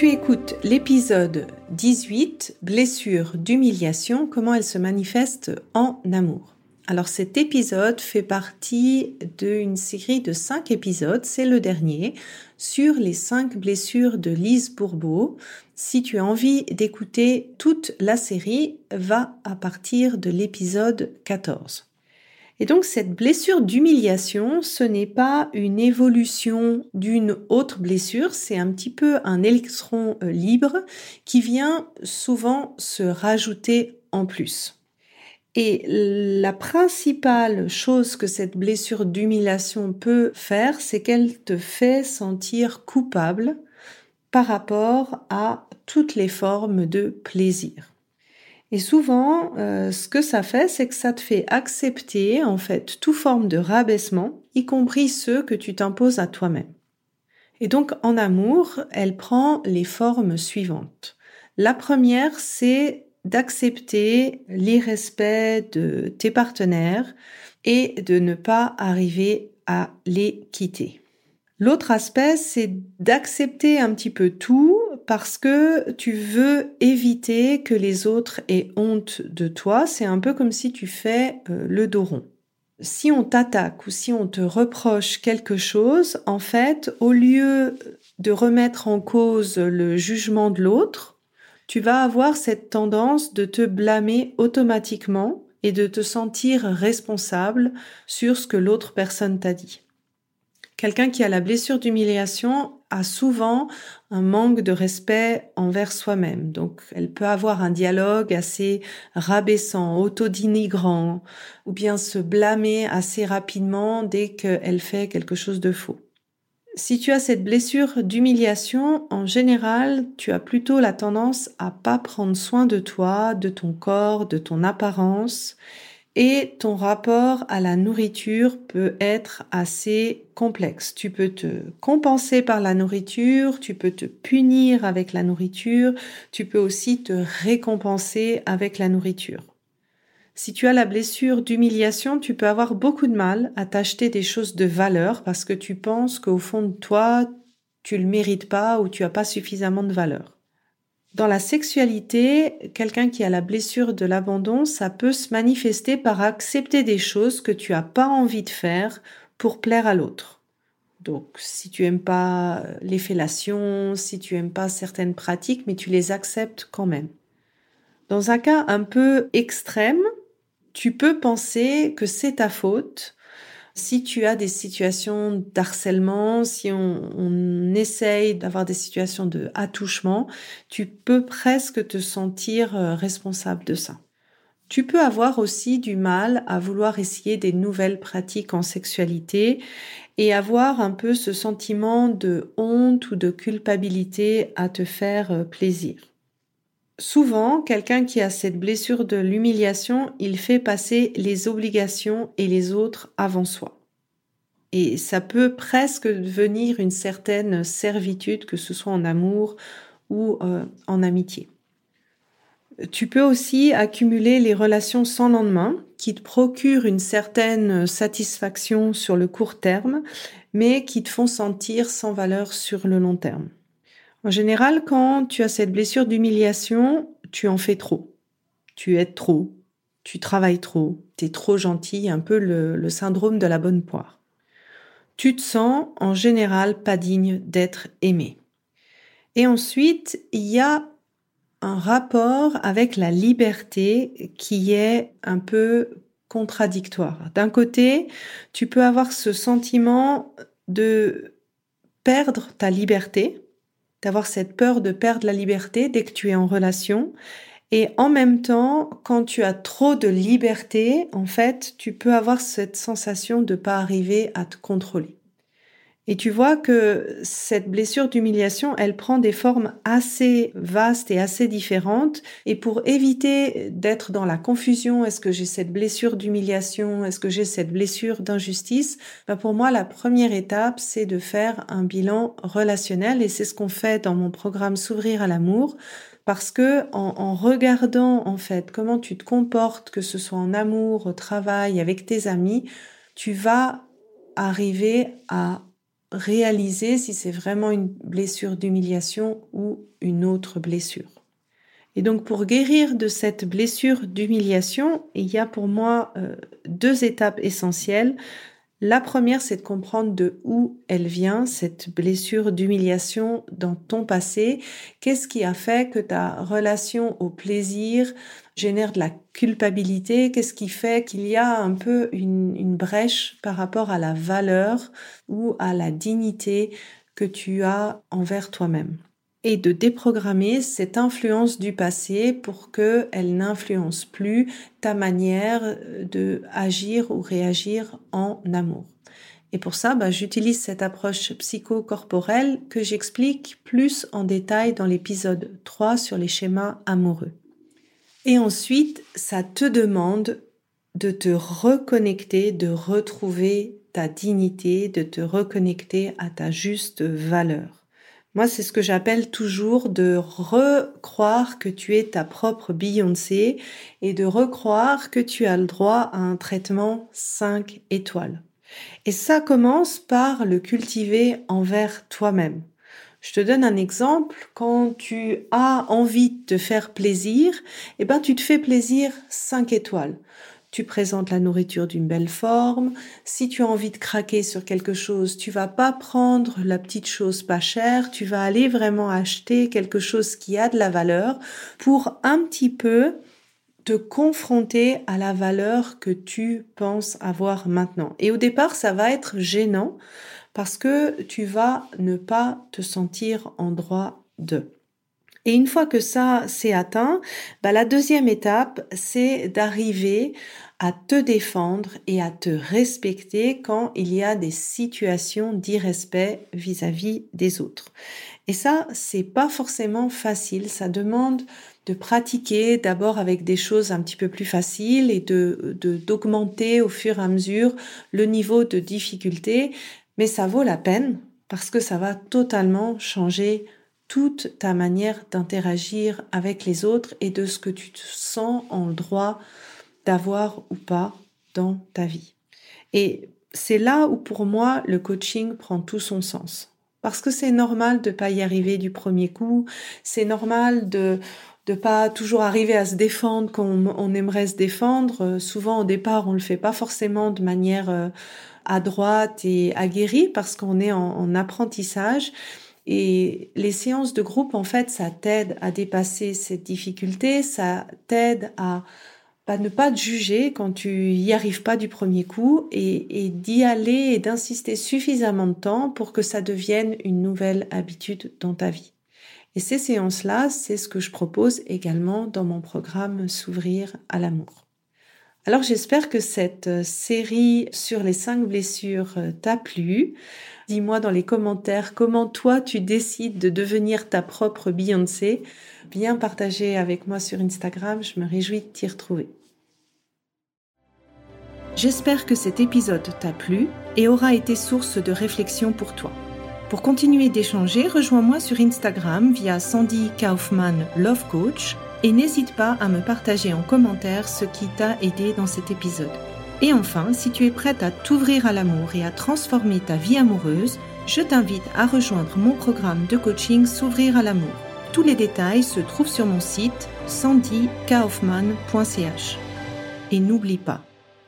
Tu écoutes l'épisode 18, blessure d'humiliation, comment elle se manifeste en amour. Alors cet épisode fait partie d'une série de cinq épisodes, c'est le dernier, sur les cinq blessures de Lise Bourbeau. Si tu as envie d'écouter toute la série, va à partir de l'épisode 14. Et donc cette blessure d'humiliation, ce n'est pas une évolution d'une autre blessure, c'est un petit peu un électron euh, libre qui vient souvent se rajouter en plus. Et la principale chose que cette blessure d'humiliation peut faire, c'est qu'elle te fait sentir coupable par rapport à toutes les formes de plaisir. Et souvent, euh, ce que ça fait, c'est que ça te fait accepter en fait toute forme de rabaissement, y compris ceux que tu t'imposes à toi-même. Et donc en amour, elle prend les formes suivantes. La première, c'est d'accepter l'irrespect de tes partenaires et de ne pas arriver à les quitter. L'autre aspect, c'est d'accepter un petit peu tout parce que tu veux éviter que les autres aient honte de toi. C'est un peu comme si tu fais euh, le dos rond. Si on t'attaque ou si on te reproche quelque chose, en fait, au lieu de remettre en cause le jugement de l'autre, tu vas avoir cette tendance de te blâmer automatiquement et de te sentir responsable sur ce que l'autre personne t'a dit. Quelqu'un qui a la blessure d'humiliation a souvent un manque de respect envers soi-même. Donc, elle peut avoir un dialogue assez rabaissant, autodinigrant, ou bien se blâmer assez rapidement dès qu'elle fait quelque chose de faux. Si tu as cette blessure d'humiliation, en général, tu as plutôt la tendance à pas prendre soin de toi, de ton corps, de ton apparence, et ton rapport à la nourriture peut être assez complexe. Tu peux te compenser par la nourriture, tu peux te punir avec la nourriture, tu peux aussi te récompenser avec la nourriture. Si tu as la blessure d'humiliation, tu peux avoir beaucoup de mal à t'acheter des choses de valeur parce que tu penses qu'au fond de toi, tu le mérites pas ou tu as pas suffisamment de valeur. Dans la sexualité, quelqu'un qui a la blessure de l'abandon, ça peut se manifester par accepter des choses que tu as pas envie de faire pour plaire à l'autre. Donc, si tu aimes pas les fellations, si tu aimes pas certaines pratiques, mais tu les acceptes quand même. Dans un cas un peu extrême, tu peux penser que c'est ta faute si tu as des situations d'harcèlement, si on, essaye d'avoir des situations de attouchement, tu peux presque te sentir euh, responsable de ça. Tu peux avoir aussi du mal à vouloir essayer des nouvelles pratiques en sexualité et avoir un peu ce sentiment de honte ou de culpabilité à te faire euh, plaisir. Souvent, quelqu'un qui a cette blessure de l'humiliation, il fait passer les obligations et les autres avant soi. Et ça peut presque devenir une certaine servitude, que ce soit en amour ou euh, en amitié. Tu peux aussi accumuler les relations sans lendemain qui te procurent une certaine satisfaction sur le court terme, mais qui te font sentir sans valeur sur le long terme. En général, quand tu as cette blessure d'humiliation, tu en fais trop. Tu aides trop. Tu travailles trop. Tu es trop gentil, un peu le, syndrome de la bonne poire. Tu te sens en général pas digne d'être aimé. Et ensuite, il y a un rapport avec la liberté qui est un peu contradictoire. D'un côté, tu peux avoir ce sentiment de perdre ta liberté, d'avoir cette peur de perdre la liberté dès que tu es en relation. Et en même temps, quand tu as trop de liberté, en fait, tu peux avoir cette sensation de pas arriver à te contrôler. Et tu vois que cette blessure d'humiliation, elle prend des formes assez vastes et assez différentes. Et pour éviter d'être dans la confusion, est-ce que j'ai cette blessure d'humiliation, est-ce que j'ai cette blessure d'injustice, ben pour moi, la première étape, c'est de faire un bilan relationnel. Et c'est ce qu'on fait dans mon programme S'ouvrir à l'amour. Parce que en, en, regardant en fait comment tu te comportes, que ce soit en amour, au travail, avec tes amis, tu vas arriver à réaliser si c'est vraiment une blessure d'humiliation ou une autre blessure. Et donc pour guérir de cette blessure d'humiliation, il y a pour moi euh, deux étapes essentielles. La première, c'est de comprendre de où elle vient, cette blessure d'humiliation dans ton passé. Qu'est-ce qui a fait que ta relation au plaisir génère de la culpabilité Qu'est-ce qui fait qu'il y a un peu une, brèche par rapport à la valeur ou à la dignité que tu as envers toi-même et de déprogrammer cette influence du passé pour qu'elle n'influence plus ta manière de agir ou réagir en amour. Et pour ça, bah, j'utilise cette approche psychocorporelle que j'explique plus en détail dans l'épisode 3 sur les schémas amoureux. Et ensuite, ça te demande de te reconnecter, de retrouver ta dignité, de te reconnecter à ta juste valeur. Moi, c'est ce que j'appelle toujours de recroire que tu es ta propre Beyoncé et de recroire que tu as le droit à un traitement 5 étoiles. Et ça commence par le cultiver envers toi-même. Je te donne un exemple. Quand tu as envie de te faire plaisir, eh ben, tu te fais plaisir 5 étoiles tu présentes la nourriture d'une belle forme. Si tu as envie de craquer sur quelque chose, tu vas pas prendre la petite chose pas chère, tu vas aller vraiment acheter quelque chose qui a de la valeur pour un petit peu te confronter à la valeur que tu penses avoir maintenant. Et au départ, ça va être gênant parce que tu vas ne pas te sentir en droit de. Et une fois que ça s'est atteint, bah, la deuxième étape, c'est d'arriver à te défendre et à te respecter quand il y a des situations d'irrespect vis-à-vis des autres. Et ça, c'est pas forcément facile. Ça demande de pratiquer d'abord avec des choses un petit peu plus faciles et de, d'augmenter au fur et à mesure le niveau de difficulté. Mais ça vaut la peine parce que ça va totalement changer toute ta manière d'interagir avec les autres et de ce que tu te sens en droit d'avoir ou pas dans ta vie. Et c'est là où pour moi le coaching prend tout son sens. Parce que c'est normal de pas y arriver du premier coup, c'est normal de de pas toujours arriver à se défendre comme on aimerait se défendre. souvent au départ, on le fait pas forcément de manière euh, adroite et aguerrie parce qu'on est en, en apprentissage. Et les séances de groupe, en fait, ça t'aide à dépasser cette difficulté, ça t'aide à ne pas te juger quand tu y arrives pas du premier coup et, et d'y aller et d'insister suffisamment de temps pour que ça devienne une nouvelle habitude dans ta vie. Et ces séances-là, c'est ce que je propose également dans mon programme S'ouvrir à l'amour. Alors j'espère que cette euh, série sur les cinq blessures euh, t'a plu. Dis-moi dans les commentaires comment toi tu décides de devenir ta propre Beyoncé. Bien partagé avec moi sur Instagram, je me réjouis de t'y retrouver. J'espère que cet épisode t'a plu et aura été source de réflexion pour toi. Pour continuer d'échanger, rejoins-moi sur Instagram via Sandy Kaufman Love Coach et n'hésite pas à me partager en commentaire ce qui t'a aidé dans cet épisode. Et enfin, si tu es prête à t'ouvrir à l'amour et à transformer ta vie amoureuse, je t'invite à rejoindre mon programme de coaching S'ouvrir à l'amour. Tous les détails se trouvent sur mon site sandykaufman.ch. Et n'oublie pas,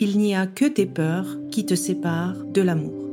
il n'y a que tes peurs qui te séparent de l'amour.